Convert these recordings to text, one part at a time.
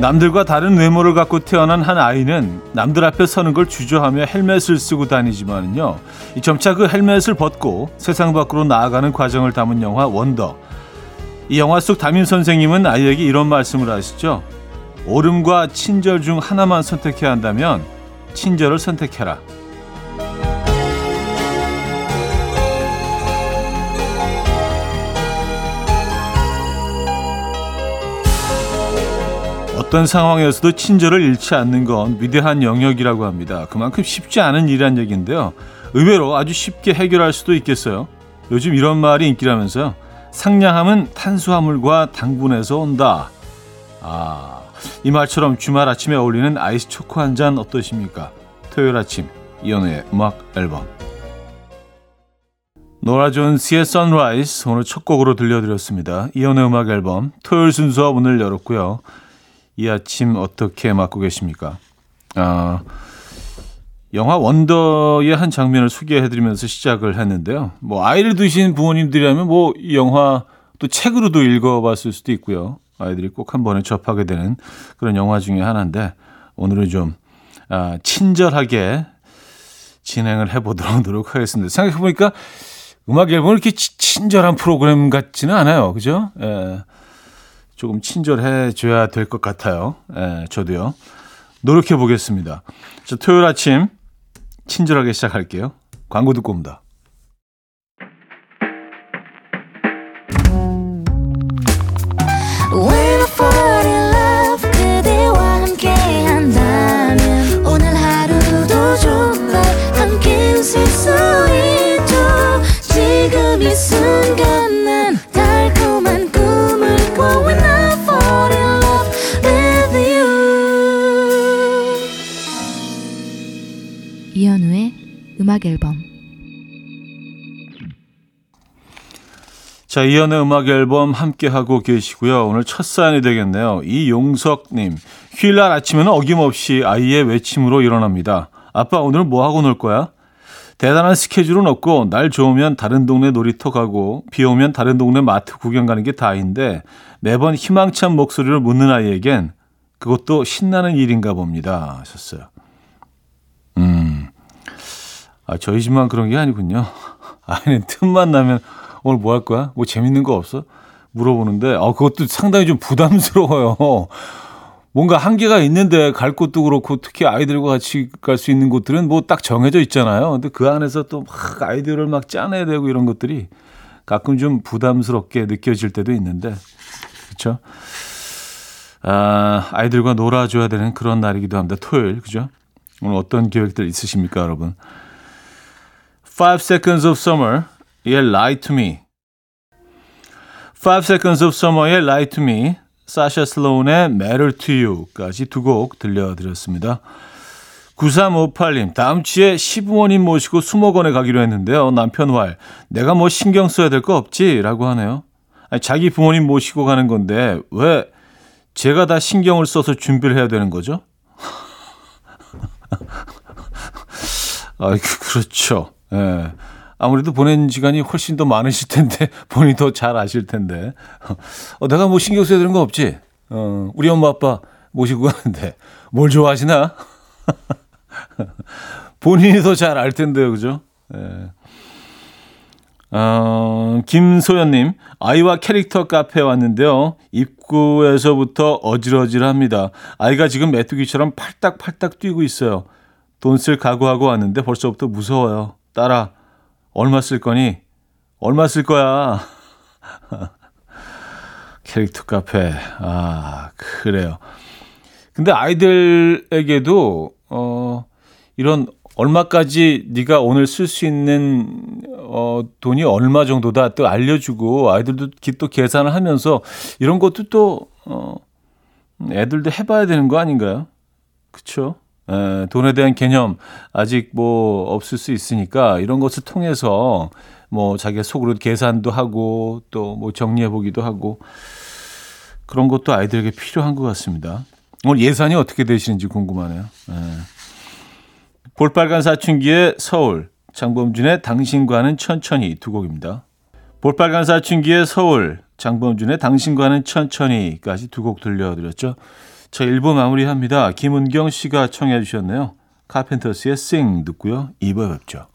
남들과 다른 외모를 갖고 태어난 한 아이는 남들 앞에 서는 걸 주저하며 헬멧을 쓰고 다니지만요. 점차 그 헬멧을 벗고 세상 밖으로 나아가는 과정을 담은 영화 원더. 이 영화 속 담임 선생님은 아이에게 이런 말씀을 하시죠. 오름과 친절 중 하나만 선택해야 한다면 친절을 선택해라. 어떤 상황에서도 친절을 잃지 않는 건 위대한 영역이라고 합니다. 그만큼 쉽지 않은 일이란 얘기인데요. 의외로 아주 쉽게 해결할 수도 있겠어요. 요즘 이런 말이 인기라면서요. 상냥함은 탄수화물과 당분에서 온다. 아, 이 말처럼 주말 아침에 어울리는 아이스 초코 한 잔 어떠십니까? 토요일 아침 이연우의 음악 앨범 노라 존스의 Sunrise 오늘 첫 곡으로 들려드렸습니다. 이연우의 음악 앨범 토요일 순서 문을 열었고요. 이 아침 어떻게 맞고 계십니까? 아, 영화 원더의 한 장면을 소개해드리면서 시작을 했는데요. 뭐 아이를 두신 부모님들이라면 뭐 이 영화 또 책으로도 읽어봤을 수도 있고요. 아이들이 꼭 한 번에 접하게 되는 그런 영화 중에 하나인데 오늘은 좀 아, 친절하게 진행을 해보도록 노력하겠습니다. 생각해보니까 음악 앨범은 이렇게 친절한 프로그램 같지는 않아요. 그죠? 예. 조금 친절해 줘야 될 것 같아요. 예, 저도요. 노력해 보겠습니다. 자, 토요일 아침 친절하게 시작할게요. 광고 듣고 옵니다. 자, 이현의 음악 앨범 함께 하고 계시고요. 오늘 첫 사연이 되겠네요. 이용석님, 휴일날 아침에는 어김없이 아이의 외침으로 일어납니다. 아빠 오늘 뭐 하고 놀 거야? 대단한 스케줄은 없고 날 좋으면 다른 동네 놀이터 가고 비 오면 다른 동네 마트 구경 가는 게 다인데 매번 희망찬 목소리를 묻는 아이에겐 그것도 신나는 일인가 봅니다. 하셨어요. 음. 아, 저희 집만 그런 게 아니군요. 아이는 틈만 나면 오늘 뭐 할 거야? 뭐 재밌는 거 없어? 물어보는데, 아, 그것도 상당히 좀 부담스러워요. 뭔가 한계가 있는데 갈 곳도 그렇고 특히 아이들과 같이 갈 수 있는 곳들은 뭐 딱 정해져 있잖아요. 근데 그 안에서 또 막 아이들을 막 짜내야 되고 이런 것들이 가끔 좀 부담스럽게 느껴질 때도 있는데, 그렇죠? 아, 아이들과 놀아줘야 되는 그런 날이기도 합니다. 토요일, 그죠? 오늘 어떤 계획들 있으십니까, 여러분? Five Seconds of Summer, 의 Lie to Me. Five Seconds of Summer의 Lie to Me, 사샤 슬로운의 Matter to You까지 두 곡 들려드렸습니다. 9358님, 다음 주에 시부모님 모시고 수목원에 가기로 했는데요. 남편 왈, 내가 뭐 신경 써야 될 거 없지? 라고 하네요. 아니, 자기 부모님 모시고 가는 건데, 왜 제가 다 신경을 써서 준비를 해야 되는 거죠? 아, 그렇죠. 예. 아무래도 보낸 시간이 훨씬 더 많으실 텐데, 본인이 더 잘 아실 텐데. 어, 내가 뭐 신경 써야 되는 거 없지? 어, 우리 엄마 아빠 모시고 가는데, 뭘 좋아하시나? 본인이 더 잘 알 텐데요, 그죠? 예. 어, 김소연님, 아이와 캐릭터 카페에 왔는데요. 입구에서부터 어질어질합니다. 아이가 지금 메뚜기처럼 팔딱팔딱 뛰고 있어요. 돈 쓸 각오하고 왔는데 벌써부터 무서워요. 딸아, 얼마 쓸 거니? 얼마 쓸 거야? 캐릭터 카페. 아, 그래요. 근데 아이들에게도, 어, 이런 얼마까지 네가 오늘 쓸 수 있는 어 돈이 얼마 정도다 또 알려주고 아이들도 또 계산을 하면서 이런 것도 또 어 애들도 해봐야 되는 거 아닌가요? 그렇죠? 에, 돈에 대한 개념 아직 뭐 없을 수 있으니까 이런 것을 통해서 뭐 자기가 속으로 계산도 하고 또 뭐 정리해 보기도 하고 그런 것도 아이들에게 필요한 것 같습니다. 오늘 예산이 어떻게 되시는지 궁금하네요. 에. 볼빨간 사춘기의 서울, 장범준의 당신과는 천천히 두 곡입니다. 볼빨간 사춘기의 서울, 장범준의 당신과는 천천히까지 두 곡 들려드렸죠. 저 1부 마무리합니다. 김은경 씨가 청해 주셨네요. 카펜터스의 Sing 듣고요. 2부에 뵙죠.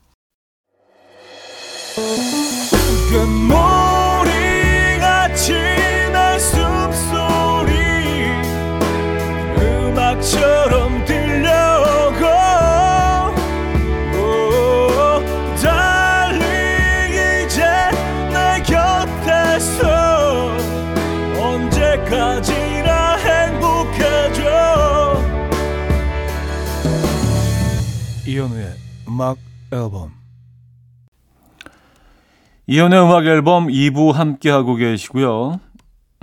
이현우의 음악 앨범 이연의 음악 앨범 2부 함께하고 계시고요.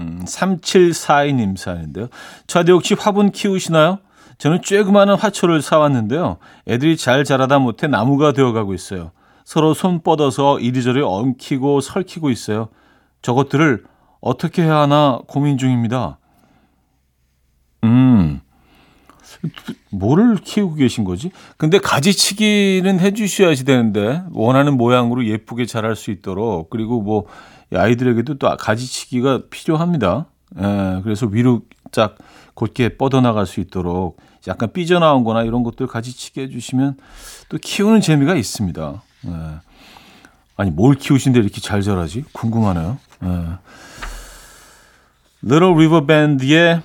음, 3742님 사연인데요. 차디 혹시 화분 키우시나요? 저는 쬐그마한 화초를 사왔는데요. 애들이 잘 자라다 못해 나무가 되어가고 있어요. 서로 손 뻗어서 이리저리 엉키고 설키고 있어요. 저것들을 어떻게 해야 하나 고민 중입니다. 음, 뭐를 키우고 계신 거지? 근데 가지치기는 해주셔야지 되는데 원하는 모양으로 예쁘게 자랄 수 있도록 그리고 뭐 아이들에게도 또 가지치기가 필요합니다. 예, 그래서 위로 쫙 곧게 뻗어나갈 수 있도록 약간 삐져나온 거나 이런 것들 가지치기 해주시면 또 키우는 재미가 있습니다. 예. 아니 뭘 키우신데 이렇게 잘 자라지? 궁금하네요. 예. Little River Band의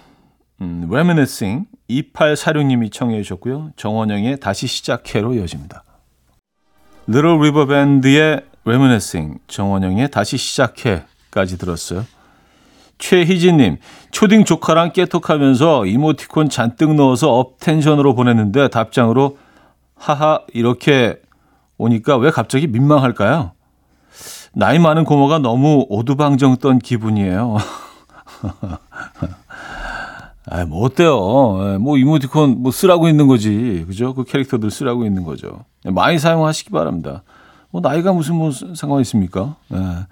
음, Reminiscing 2846님이 청해 주셨고요. 정원영의 다시 시작해로 이어집니다. Little River Band의 Reminiscing, 정원영의 다시 시작해까지 들었어요. 최희진님, 초딩 조카랑 깨톡하면서 이모티콘 잔뜩 넣어서 up tension으로 보냈는데 답장으로 하하 이렇게 오니까 왜 갑자기 민망할까요? 나이 많은 고모가 너무 오두방정 떤 기분이에요. 아, 뭐 어때요? 예, 뭐 이모티콘 뭐 쓰라고 있는 거지, 그죠? 그 캐릭터들 쓰라고 있는 거죠. 예, 많이 사용하시기 바랍니다. 뭐 나이가 무슨 뭐 상관 있습니까? 예.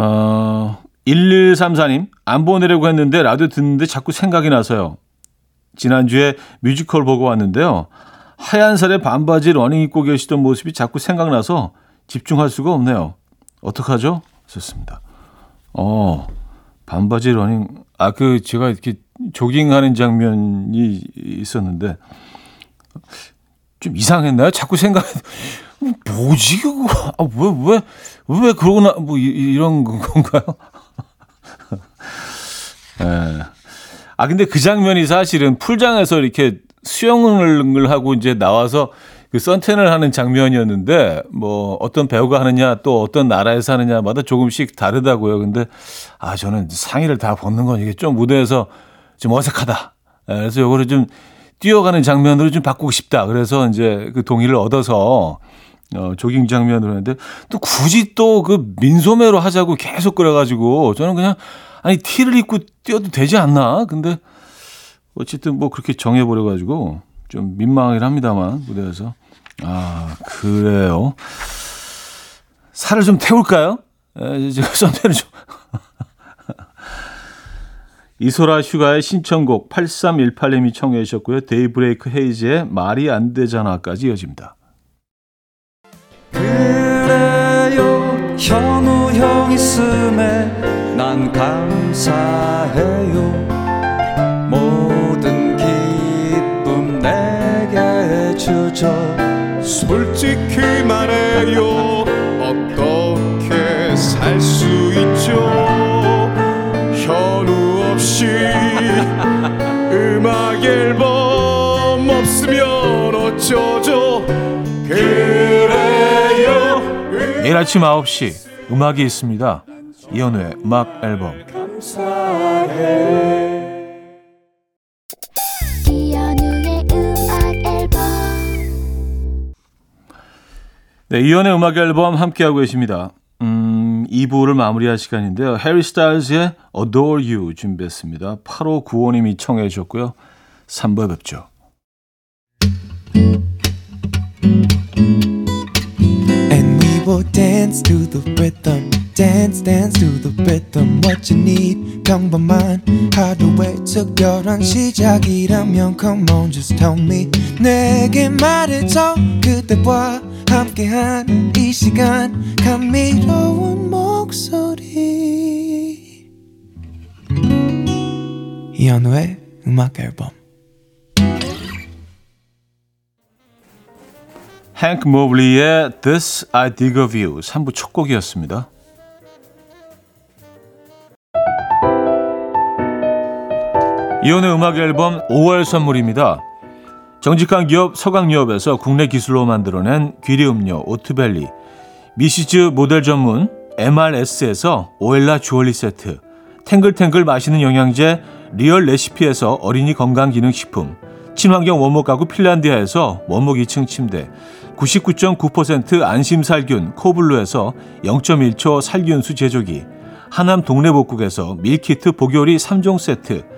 어, 1134님 안 보내려고 했는데 라디오 듣는데 자꾸 생각이 나서요. 지난주에 뮤지컬 보고 왔는데요. 하얀 살에 반바지 러닝 입고 계시던 모습이 자꾸 생각나서 집중할 수가 없네요. 어떡하죠? 좋습니다. 어, 반바지 러닝 아, 그, 제가 이렇게 조깅하는 장면이 있었는데, 좀 이상했나요? 자꾸 생각, 뭐지, 그거? 아, 왜, 왜, 왜 그러고 나, 뭐, 이, 런 건가요? 예. 아, 근데 그 장면이 사실은 풀장에서 이렇게 수영을 하고 이제 나와서 그 선텐을 하는 장면이었는데 뭐 어떤 배우가 하느냐 또 어떤 나라에서 하느냐마다 조금씩 다르다고요. 근데 아 저는 상의를 다 벗는 건 이게 좀 무대에서 좀 어색하다. 예, 그래서 요거를 좀 뛰어가는 장면으로 좀 바꾸고 싶다. 그래서 이제 그 동의를 얻어서 어, 조깅 장면으로 했는데 또 굳이 또 그 민소매로 하자고 계속 그래가지고 저는 그냥 아니 티를 입고 뛰어도 되지 않나? 근데 어쨌든 뭐 그렇게 정해버려가지고 좀 민망하긴 합니다만 무대에서 아 그래요 살을 좀 태울까요? 에, 제가 선탠을 좀 이소라 슈가의 신청곡 8318님이 청해 주셨고요. 데이브레이크 헤이즈의 말이 안 되잖아까지 이어집니다. 그래요 현우 형 있음에 난 감사해요 주죠 솔직히 말해요. 어떻게 살 수 있죠? 현우 없이 음악 앨범 없으면 어쩌죠? 그래요. 내일 아침 9시 음악이 있습니다. 이현우의 음악 앨범. 이현우 네, 이현의 음악 앨범 함께하고 계십니다. 음, 2부를 마무리할 시간인데요. 해리 스타일즈의 Adore You 준비했습니다. 8595님이 청해 주셨고요. 3부에 뵙죠. Will dance to the rhythm. Dance, dance to the rhythm. What you need, 평범한 하루의 특별한 시작이라면 Come on, just tell me. 내게 말해줘 그대와 함께한 이 시간 감미로운 목소리. 이현우의 음악 앨범 행크 모블리의 This I Dig of You 3부 첫 곡이었습니다. 이혼의 음악 앨범 5월 선물입니다. 정직한 기업 서강유업에서 국내 기술로 만들어낸 귀리 음료 오트벨리 미시즈 모델 전문 MRS에서 오엘라 주얼리 세트 탱글탱글 마시는 영양제 리얼 레시피에서 어린이 건강기능식품 친환경 원목 가구 핀란디아에서 원목 2층 침대 99.9% 안심살균 코블루에서 0.1초 살균수 제조기 하남 동네복국에서 밀키트 보요리 3종 세트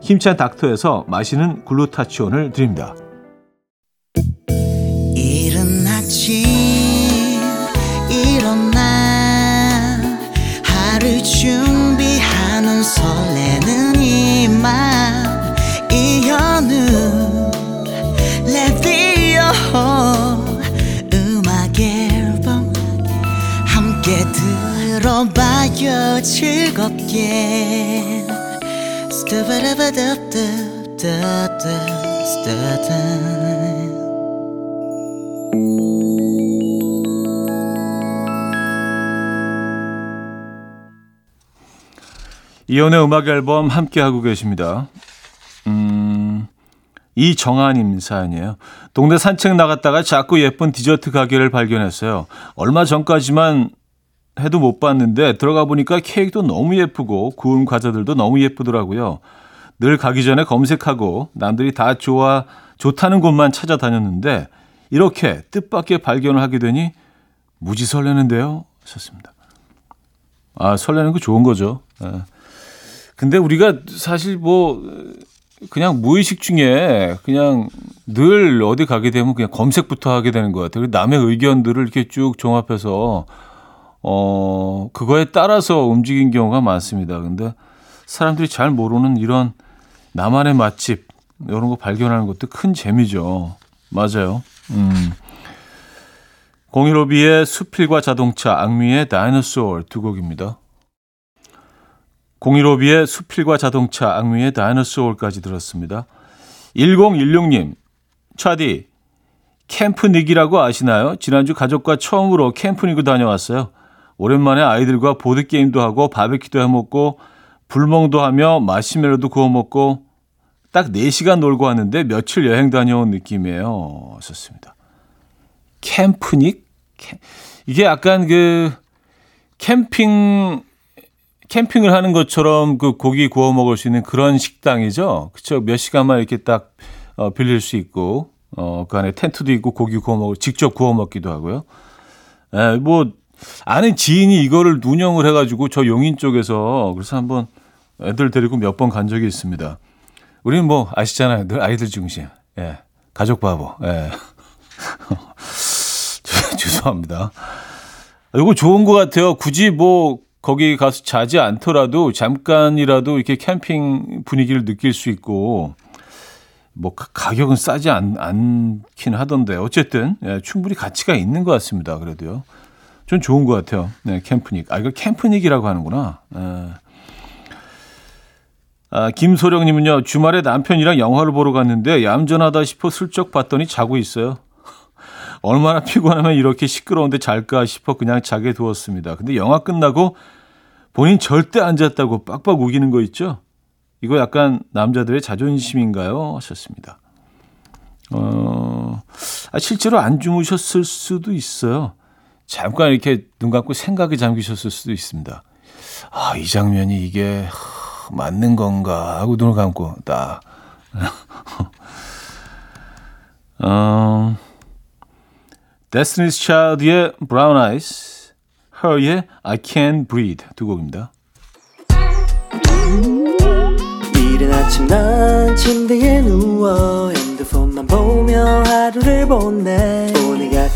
힘찬 닥터에서 마시는 글루타치온을 드립니다. 준비하는 설레는 이맘 이현우 레디오 음악 앨범 함께 들어봐요 즐겁게 이연의 음악 앨범 함께 하고 계십니다. 음, 이정아님 사연이에요. 동네 산책 나갔다가 자꾸 예쁜 디저트 가게를 발견했어요. 얼마 전까지만 해도 못 봤는데 들어가 보니까 케이크도 너무 예쁘고 구운 과자들도 너무 예쁘더라고요. 늘 가기 전에 검색하고 남들이 다 좋아 좋다는 곳만 찾아다녔는데 이렇게 뜻밖의 발견을 하게 되니 무지 설레는데요. 하셨습니다. 아 설레는 거 좋은 거죠. 예. 근데 우리가 사실 뭐 그냥 무의식 중에 그냥 늘 어디 가게 되면 그냥 검색부터 하게 되는 것 같아요. 남의 의견들을 이렇게 쭉 종합해서 어 그거에 따라서 움직인 경우가 많습니다. 근데 사람들이 잘 모르는 이런 나만의 맛집 이런 거 발견하는 것도 큰 재미죠. 맞아요. 음. 공일오비의 수필과 자동차, 악미의 다이너소어 두 곡입니다. 공일오비의 수필과 자동차, 악미의 다이너소어까지 들었습니다. 1016님, 차디, 캠프닉이라고 아시나요? 지난주 가족과 처음으로 캠프닉을 다녀왔어요. 오랜만에 아이들과 보드게임도 하고 바베큐도 해먹고 불멍도 하며 마시멜로도 구워 먹고 딱 4시간 놀고 왔는데 며칠 여행 다녀온 느낌이에요. 썼습니다. 캠프닉? 이게 약간 그 캠핑 캠핑을 하는 것처럼 그 고기 구워 먹을 수 있는 그런 식당이죠. 그렇죠. 몇 시간만 이렇게 딱 어, 빌릴 수 있고 어, 그 안에 텐트도 있고 고기 구워 먹고 직접 구워 먹기도 하고요. 에, 뭐 아는 지인이 이거를 운영을 해가지고 저 용인 쪽에서 그래서 한번 애들 데리고 몇 번 간 적이 있습니다. 우리는 뭐 아시잖아요. 늘 아이들 중심. 예. 가족 바보. 예. 죄송합니다. 이거 좋은 것 같아요. 굳이 뭐 거기 가서 자지 않더라도 잠깐이라도 이렇게 캠핑 분위기를 느낄 수 있고 뭐 가격은 싸지 않, 않긴 하던데 어쨌든 예, 충분히 가치가 있는 것 같습니다. 그래도요. 좀 좋은 것 같아요. 네, 캠프닉. 아 이걸 캠프닉이라고 하는구나. 예. 아, 김소령님은요 주말에 남편이랑 영화를 보러 갔는데 얌전하다 싶어 슬쩍 봤더니 자고 있어요. 얼마나 피곤하면 이렇게 시끄러운데 잘까 싶어 그냥 자게 두었습니다. 근데 영화 끝나고 본인 절대 안 잤다고 빡빡 우기는 거 있죠? 이거 약간 남자들의 자존심인가요? 하셨습니다. 어, 아, 실제로 안 주무셨을 수도 있어요. 잠깐 이렇게 눈 감고 생각에 잠기셨을 수도 있습니다. 아, 이 장면이 이게 하, 맞는 건가 하고 눈을 감고 딱. 어, Destiny's Child의 Brown Eyes, Her의 I Can't Breathe 두 곡입니다. 이른 아침 난 침대에 누워 핸드폰만 보며 하루를 보내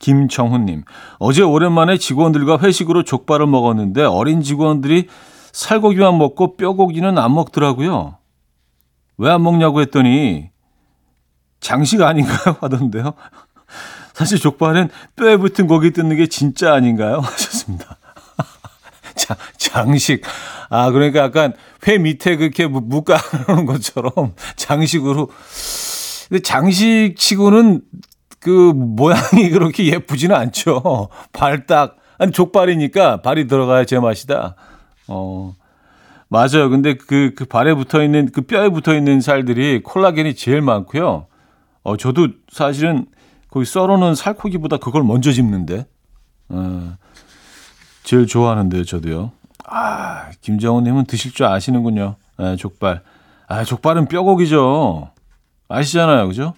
김정훈님, 어제 오랜만에 직원들과 회식으로 족발을 먹었는데 어린 직원들이 살고기만 먹고 뼈고기는 안 먹더라고요. 왜 안 먹냐고 했더니 장식 아닌가요? 하던데요. 사실 족발은 뼈에 붙은 고기 뜯는 게 진짜 아닌가요? 하셨습니다. 자, 장식. 아, 그러니까 약간 회 밑에 그렇게 묵가 놓은 것처럼 장식으로 근데 장식치고는 그 모양이 그렇게 예쁘지는 않죠. 발딱 아니 족발이니까 발이 들어가야 제맛이다. 어 맞아요. 근데 그, 그 발에 붙어 있는 그 뼈에 붙어 있는 살들이 콜라겐이 제일 많고요. 어 저도 사실은 거기 썰어놓은 살코기보다 그걸 먼저 집는데. 어, 제일 좋아하는데요, 저도요. 아, 김정훈님은 드실 줄 아시는군요. 네, 족발. 아, 족발은 뼈고기죠. 아시잖아요, 그죠?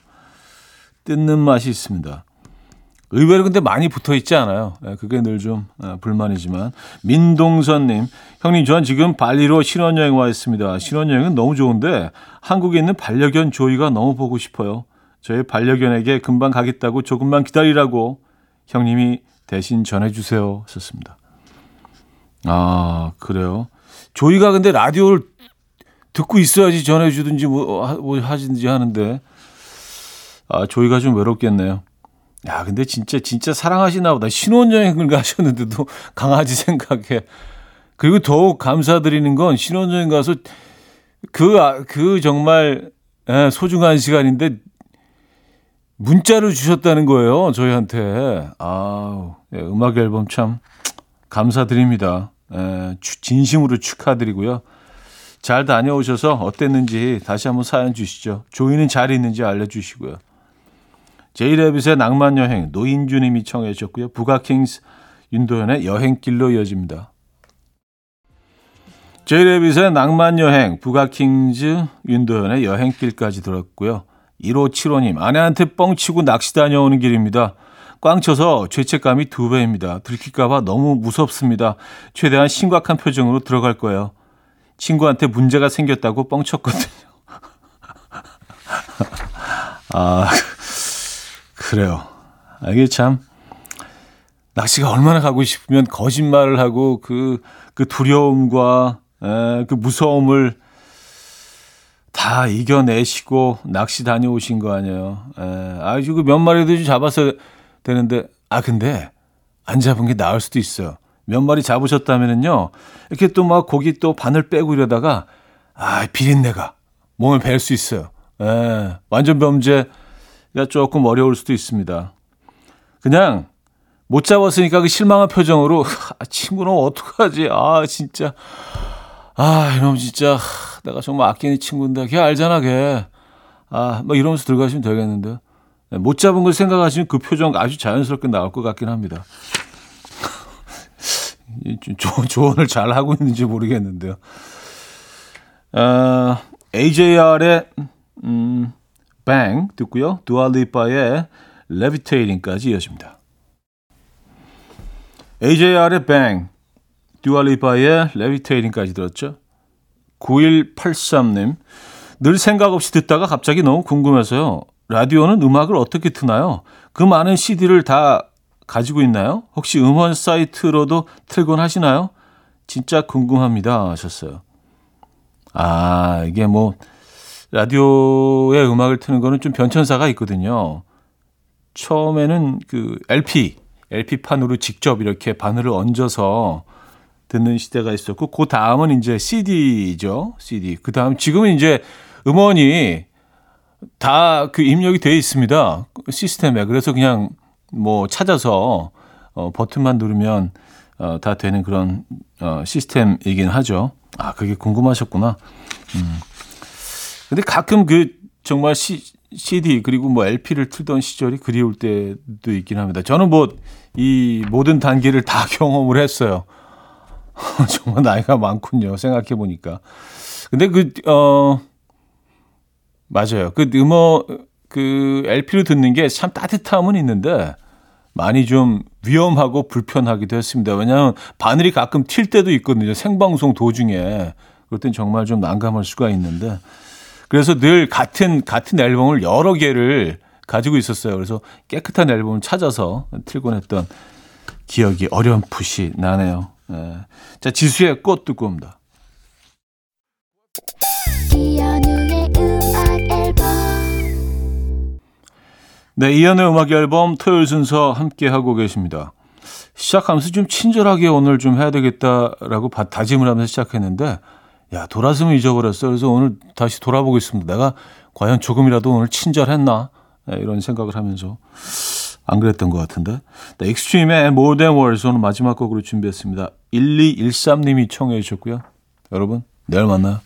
뜯는 맛이 있습니다. 의외로 근데 많이 붙어 있지 않아요. 예, 그게 늘 좀 불만이지만. 민동선님, 형님, 전 지금 발리로 신혼여행 와 있습니다. 신혼여행은 너무 좋은데 한국에 있는 반려견 조이가 너무 보고 싶어요. 저희 반려견에게 금방 가겠다고 조금만 기다리라고 형님이 대신 전해주세요. 썼습니다. 아, 그래요. 조이가 근데 라디오를 듣고 있어야지 전해주든지 뭐, 뭐 하든지 하는데 아 조이가 좀 외롭겠네요. 야 근데 진짜 진짜 사랑하시나 보다 신혼여행을 가셨는데도 강아지 생각해. 그리고 더욱 감사드리는 건 신혼여행 가서 그, 아, 그 정말 예, 소중한 시간인데 문자를 주셨다는 거예요, 저희한테. 아 예, 음악 앨범 참 감사드립니다. 예, 진심으로 축하드리고요. 잘 다녀오셔서 어땠는지 다시 한번 사연 주시죠. 조이는 잘 있는지 알려주시고요. 제이레빗의 낭만 여행 노인주님이 청해 주셨고요. 부가킹스 윤도현의 여행길로 이어집니다. 제이레빗의 낭만 여행 부가킹즈 윤도현의 여행길까지 들었고요. 1575님 아내한테 뻥치고 낚시 다녀오는 길입니다. 꽝 쳐서 죄책감이 두 배입니다. 들킬까봐 너무 무섭습니다. 최대한 심각한 표정으로 들어갈 거예요. 친구한테 문제가 생겼다고 뻥쳤거든요. 아, 그래요. 아, 이게 참, 낚시가 얼마나 가고 싶으면 거짓말을 하고 그, 그 두려움과 에, 그 무서움을 다 이겨내시고 낚시 다녀오신 거 아니에요. 에, 아주 그 몇 마리도 좀 잡았어야 되는데, 아, 근데 안 잡은 게 나을 수도 있어요. 몇 마리 잡으셨다면은요, 이렇게 또 막 고기 또 바늘 빼고 이러다가, 아, 비린내가 몸에 뵐 수 있어요. 예, 완전 범죄가 조금 어려울 수도 있습니다. 그냥 못 잡았으니까 그 실망한 표정으로, 아, 친구는 어떡하지? 아, 진짜. 아, 이놈 진짜. 내가 정말 아끼는 친구인데, 걔 알잖아, 걔. 아, 뭐 이러면서 들어가시면 되겠는데. 예, 못 잡은 걸 생각하시면 그 표정 아주 자연스럽게 나올 것 같긴 합니다. 조, 조언을 잘 하고 있는지 모르겠는데요. 어, AJR의 음, Bang 듣고요. 두알리파의 Levitating까지 이어집니다. AJR의 Bang, 두알리파의 Levitating까지 들었죠. 9183님, 늘 생각 없이 듣다가 갑자기 너무 궁금해서요. 라디오는 음악을 어떻게 트나요? 그 많은 CD를 다 가지고 있나요? 혹시 음원 사이트로도 틀곤 하시나요? 진짜 궁금합니다 하셨어요. 아, 이게 뭐 라디오에 음악을 트는 거는 좀 변천사가 있거든요. 처음에는 그 LP, LP판으로 직접 이렇게 바늘을 얹어서 듣는 시대가 있었고 그 다음은 이제 CD죠. CD. 그 다음 지금은 이제 음원이 다 그 입력이 돼 있습니다. 시스템에. 그래서 그냥 뭐 찾아서 어, 버튼만 누르면 어, 다 되는 그런 어, 시스템이긴 하죠. 아, 그게 궁금하셨구나. 음. 근데 가끔 그 정말 시, CD 그리고 뭐 LP를 틀던 시절이 그리울 때도 있긴 합니다. 저는 뭐 이 모든 단계를 다 경험을 했어요. 정말 나이가 많군요. 생각해 보니까. 근데 그, 어, 맞아요. 그 음어, 그 LP를 듣는 게 참 따뜻함은 있는데 많이 좀 위험하고 불편하기도 했습니다. 왜냐하면 바늘이 가끔 튈 때도 있거든요. 생방송 도중에. 그럴 땐 정말 좀 난감할 수가 있는데. 그래서 늘 같은, 같은 앨범을 여러 개를 가지고 있었어요. 그래서 깨끗한 앨범을 찾아서 틀곤 했던 기억이 어렴풋이 나네요. 예. 자, 지수의 꽃 듣고 옵니다. 네, 이현우의 음악 앨범 토요일 순서 함께 하고 계십니다. 시작하면서 좀 친절하게 오늘 좀 해야 되겠다라고 바- 다짐을 하면서 시작했는데, 야, 돌아서면 잊어버렸어. 그래서 오늘 다시 돌아보고 있습니다. 내가 과연 조금이라도 오늘 친절했나? 네, 이런 생각을 하면서 안 그랬던 것 같은데. 네, 익스트림의 More Than Words 오늘 마지막 곡으로 준비했습니다. 1213님이 청해 주셨고요. 여러분, 내일 만나요.